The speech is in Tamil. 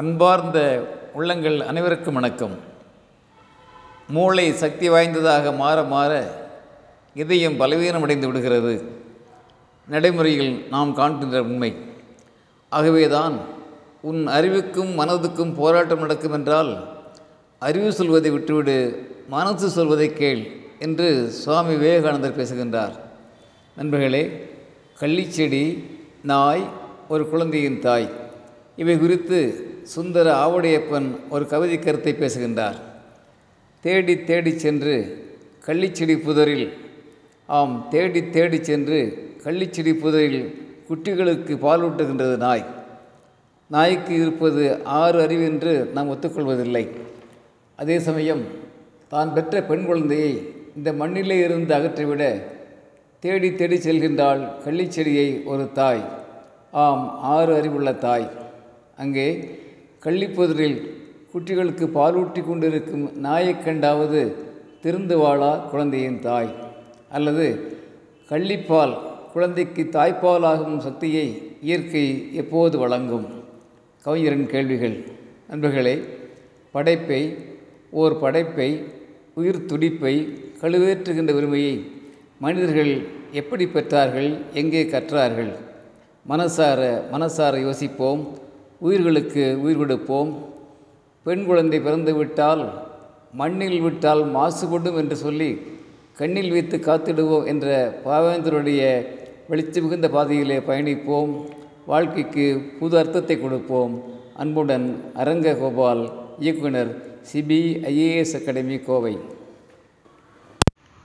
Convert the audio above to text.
அன்பார்ந்த உள்ளங்கள் அனைவருக்கும் வணக்கம். மூளை சக்தி வாய்ந்ததாக மாற மாற இதயம் பலவீனமடைந்து விடுகிறது. நடைமுறையில் நாம் காண்கின்ற உண்மை. ஆகவேதான் உன் அறிவுக்கும் மனதுக்கும் போராட்டம் நடக்கும் என்றால் அறிவு சொல்வதை விட்டுவிடு மனசு சொல்வதை கேள் என்று சுவாமி விவேகானந்தர் பேசுகின்றார். நண்பர்களே கள்ளிச்செடி நாய் ஒரு குழந்தையின் தாய். இவை குறித்து சுந்தர ஆவுடையப்பன் ஒரு கவிதை கருத்தை பேசுகின்றார். தேடி தேடி சென்று கள்ளிச்செடி புதரில் ஆம் தேடி தேடி சென்று கள்ளிச்செடி புதரில் குட்டிகளுக்கு பாலூட்டுகின்றது நாய். நாய்க்கு இருப்பது ஆறு அறிவு என்று நாம் ஒத்துக்கொள்வதில்லை. அதே சமயம் தான் பெற்ற பெண் குழந்தையை இந்த மண்ணிலே இருந்து அகற்றிவிட தேடி தேடி செல்கின்றாள் கள்ளிச்செடியை ஒரு தாய். ஆம் ஆறு அறிவுள்ள தாய். அங்கே கள்ளிப்புதரில் குட்டிகளுக்கு பாலூட்டி கொண்டிருக்கும் நாயைக் கண்டாவது திருந்து வாழா குழந்தையின் தாய். அல்லது கள்ளிப்பால் குழந்தைக்கு தாய்ப்பாலாகும் சக்தியை இயற்கை எப்போது வழங்கும்? கவிஞரின் கேள்விகள். நண்பர்களே படைப்பை ஓர் படைப்பை உயிர் துடிப்பை கழுவேற்றுகின்ற உரிமையை மனிதர்கள் எப்படி பெற்றார்கள்? எங்கே கற்றார்கள்? மனசார மனசார யோசிப்போம். உயிர்களுக்கு உயிர் கொடுப்போம். பெண் குழந்தை பிறந்து விட்டால் மண்ணில் விட்டால் மாசுபடும் என்று சொல்லி கண்ணில் வைத்து காத்திடுவோம் என்ற பாவேந்தருடைய வெளிச்சம் மிகுந்த பாதையிலே பயணிப்போம். வாழ்க்கைக்கு புது அர்த்தத்தை கொடுப்போம். அன்புடன் அரங்க கோபால் இயக்குனர் சிபிஐஏஎஸ் அகாடமி கோவை.